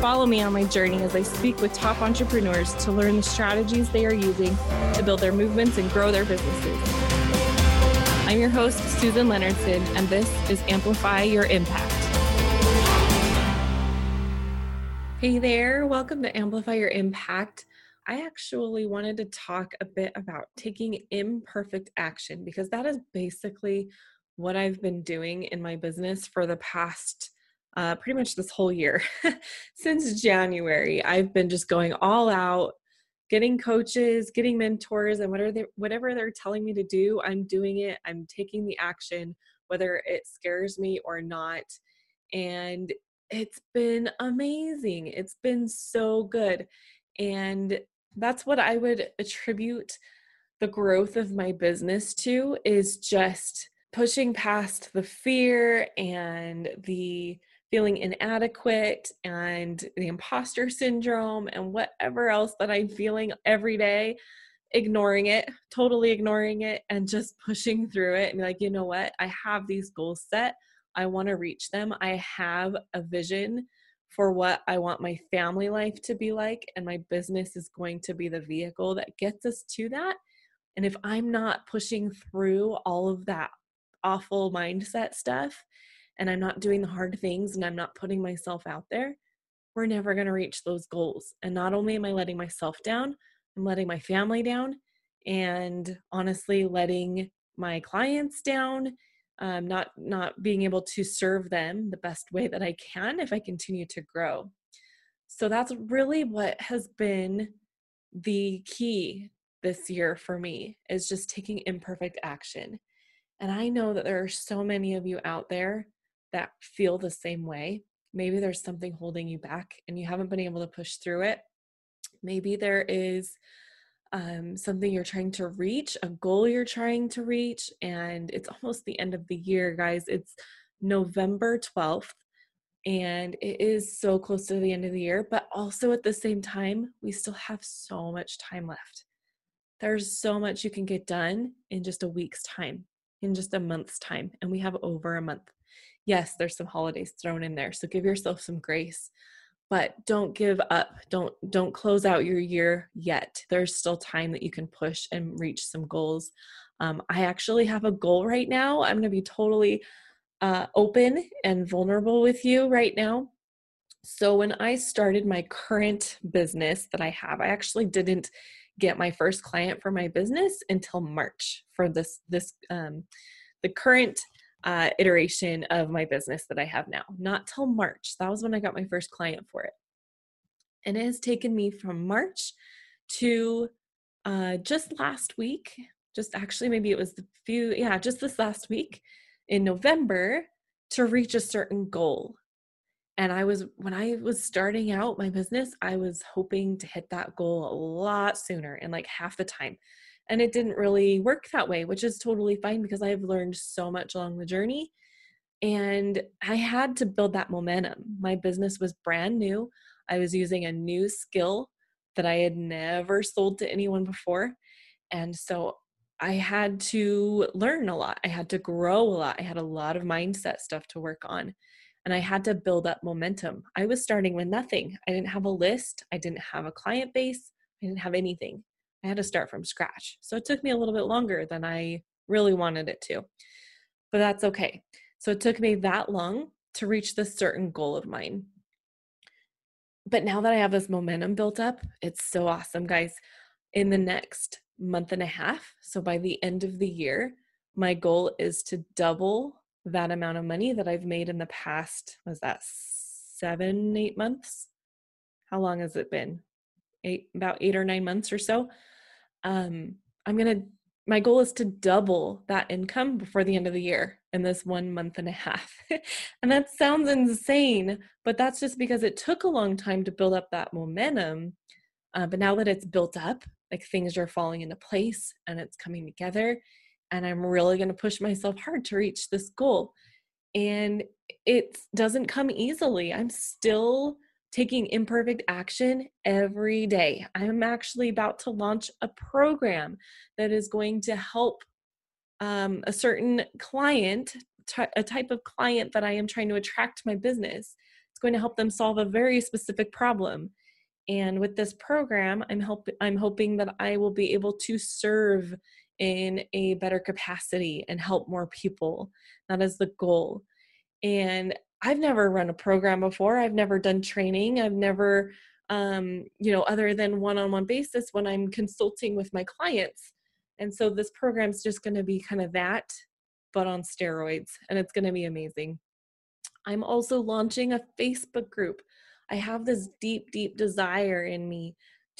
Follow me on my journey as I speak with top entrepreneurs to learn the strategies they are using to build their movements and grow their businesses. I'm your host, Susan Leonardson, and this is Amplify Your Impact. Hey there, welcome to Amplify Your Impact. I actually wanted to talk a bit about taking imperfect action because that is basically what I've been doing in my business for the past uh, pretty much this whole year. Since January, I've been just going all out, getting coaches, getting mentors, and whatever they, whatever they're telling me to do, I'm doing it. I'm taking the action, whether it scares me or not. And it's been amazing. It's been so good. And that's what I would attribute the growth of my business to is just pushing past the fear and the feeling inadequate and the imposter syndrome and whatever else that I'm feeling every day, ignoring it, totally ignoring it, and just pushing through it and like, you know what? I have these goals set. I want to reach them. I have a vision for what I want my family life to be like, and my business is going to be the vehicle that gets us to that. And if I'm not pushing through all of that awful mindset stuff, and I'm not doing the hard things and I'm not putting myself out there, we're never going to reach those goals. And not only am I letting myself down, I'm letting my family down and honestly letting my clients down um, not not being able to serve them the best way that i can if i continue to grow so that's really what has been the key this year for me is just taking imperfect action and i know that there are so many of you out there that feel the same way. Maybe there's something holding you back and you haven't been able to push through it. Maybe there is um, something you're trying to reach, a goal you're trying to reach, and it's almost the end of the year, guys. It's November 12th, and it is so close to the end of the year, but also at the same time, we still have so much time left. There's so much you can get done in just a week's time, in just a month's time, and we have over a month yes there's some holidays thrown in there so give yourself some grace but don't give up don't don't close out your year yet. There's still time that you can push and reach some goals. Um, i actually have a goal right now i'm going to be totally uh, open and vulnerable with you right now. So when i started my current business that i have i actually didn't get my first client for my business until march for this this um, the current uh, iteration of my business that I have now. Not till March. That was when I got my first client for it. And it has taken me from March to uh, just last week, just actually, maybe it was a few, yeah, just this last week in November to reach a certain goal. And I was, when I was starting out my business, I was hoping to hit that goal a lot sooner and like half the time. And it didn't really work that way, which is totally fine because I've learned so much along the journey. And I had to build that momentum. My business was brand new. I was using a new skill that I had never sold to anyone before. And so I had to learn a lot. I had to grow a lot. I had a lot of mindset stuff to work on. And I had to build up momentum. I was starting with nothing. I didn't have a list. I didn't have a client base. I didn't have anything. I had to start from scratch. So it took me a little bit longer than I really wanted it to. But that's okay. So it took me that long to reach this certain goal of mine. But now that I have this momentum built up, it's so awesome, guys. In the next month and a half, so by the end of the year, my goal is to double that amount of money that I've made in the past. Was that seven, eight months? How long has it been? Eight, about eight or nine months or so um, I'm going to, my goal is to double that income before the end of the year in this one month and a half. and that sounds insane, but that's just because it took a long time to build up that momentum. Uh, but now that it's built up, like things are falling into place and it's coming together and i'm really going to push myself hard to reach this goal and it doesn't come easily i'm still taking imperfect action every day i'm actually about to launch a program that is going to help um, a certain client a type of client that i am trying to attract to my business it's going to help them solve a very specific problem and with this program, I'm help I'm hoping that I will be able to serve in a better capacity and help more people. That is the goal. And I've never run a program before. I've never done training. I've never um, you know, other than one-on-one basis when I'm consulting with my clients. And so this program's just going to be kind of that, but on steroids, and it's going to be amazing. I'm also launching a Facebook group I have this deep, deep desire in me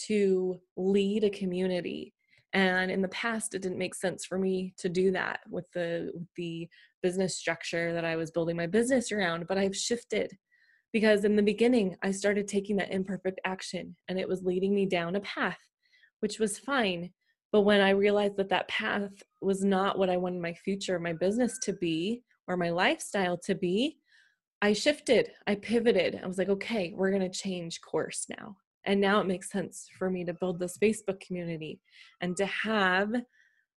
to lead a community. And in the past, it didn't make sense for me to do that with the with the business structure that I was building my business around. But I've shifted because in the beginning, I started taking that imperfect action, and it was leading me down a path, which was fine. But when I realized that that path was not what I wanted my future, my business to be, or my lifestyle to be, I shifted, I pivoted. I was like, okay, we're going to change course now. And now it makes sense for me to build this Facebook community and to have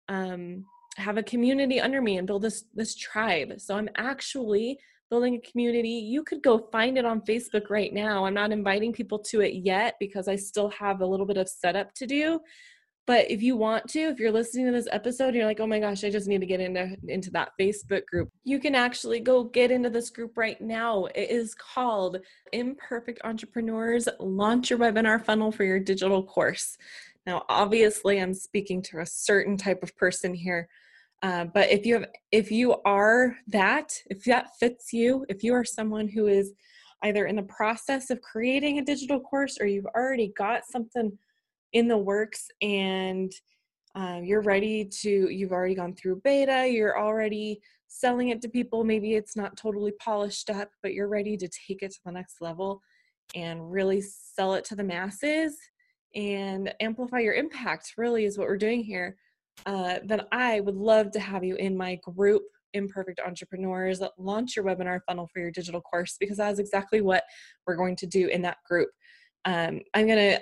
um, have a community under me and build this this tribe. So I'm actually building a community. You could go find it on Facebook right now. I'm not inviting people to it yet because I still have a little bit of setup to do. But if you want to, if you're listening to this episode, you're like, oh my gosh, I just need to get into into that Facebook group. You can actually go get into this group right now. It is called Imperfect Entrepreneurs Launch Your Webinar Funnel for Your Digital Course. Now, obviously, I'm speaking to a certain type of person here. Uh, but if you have, if you are that, if that fits you, if you are someone who is either in the process of creating a digital course or you've already got something in the works and uh, you're ready to you've already gone through beta you're already selling it to people maybe it's not totally polished up but you're ready to take it to the next level and really sell it to the masses and amplify your impact really is what we're doing here uh, then i would love to have you in my group imperfect entrepreneurs. Launch your webinar funnel for your digital course because that is exactly what we're going to do in that group. Um, i'm to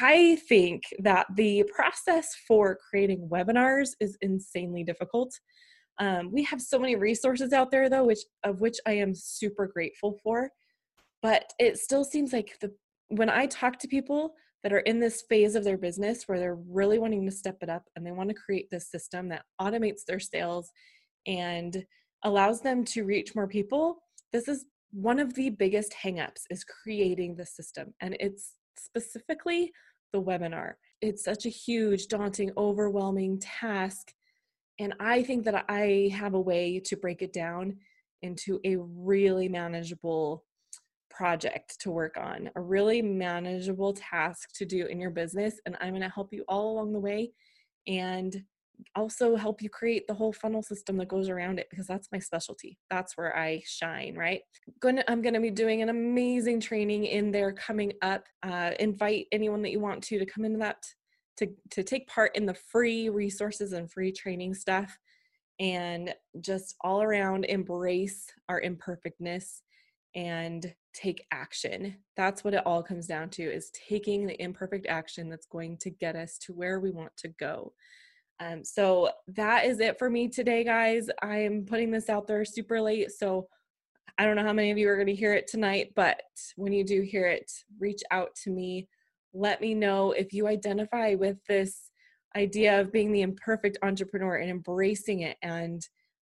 i think that the process for creating webinars is insanely difficult. Um, we have so many resources out there though which of which i am super grateful for but it still seems like the when i talk to people that are in this phase of their business where they're really wanting to step it up and they want to create this system that automates their sales and allows them to reach more people this is one of the biggest hangups is creating the system, and it's specifically the webinar. It's such a huge, daunting, overwhelming task. And I think that I have a way to break it down into a really manageable project to work on, a really manageable task to do in your business. And I'm going to help you all along the way. And also help you create the whole funnel system that goes around it because that's my specialty. That's where I shine, right? Gonna, I'm going to be doing an amazing training in there coming up. Uh, invite anyone that you want to to come into that to to take part in the free resources and free training stuff and just all around embrace our imperfectness and take action. That's what it all comes down to is taking the imperfect action that's going to get us to where we want to go. Um, so that is it for me today, guys. I am putting this out there super late, so I don't know how many of you are going to hear it tonight, but when you do hear it, reach out to me. Let me know if you identify with this idea of being the imperfect entrepreneur and embracing it and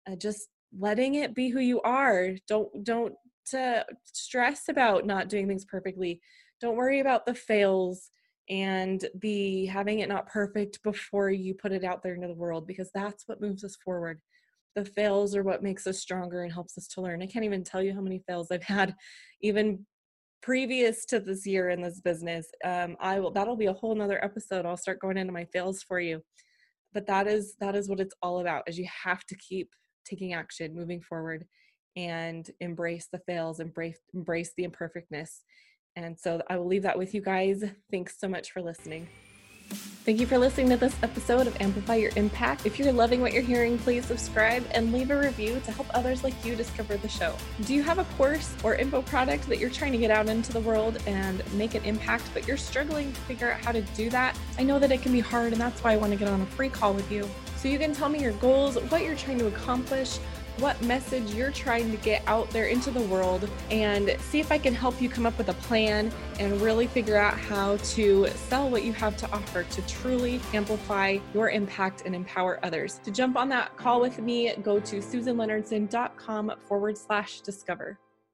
uh, just letting it be who you are. Don't don't uh, stress about not doing things perfectly. Don't worry about the fails and the having it not perfect before you put it out there into the world because that's what moves us forward. The fails are what makes us stronger and helps us to learn. I can't even tell you how many fails i've had even previous to this year in this business. Um, i will that'll be a whole nother episode. I'll start going into my fails for you. But that is that is what it's all about is you have to keep taking action moving forward and embrace the fails embrace embrace the imperfectness and so I will leave that with you guys. Thanks so much for listening. Thank you for listening to this episode of Amplify Your Impact. If you're loving what you're hearing, please subscribe and leave a review to help others like you discover the show. Do you have a course or info product that you're trying to get out into the world and make an impact, but you're struggling to figure out how to do that? I know that it can be hard, and that's why I want to get on a free call with you. So you can tell me your goals, what you're trying to accomplish what message you're trying to get out there into the world and see if I can help you come up with a plan and really figure out how to sell what you have to offer to truly amplify your impact and empower others. To jump on that call with me, go to susanleonardson.com forward slash discover.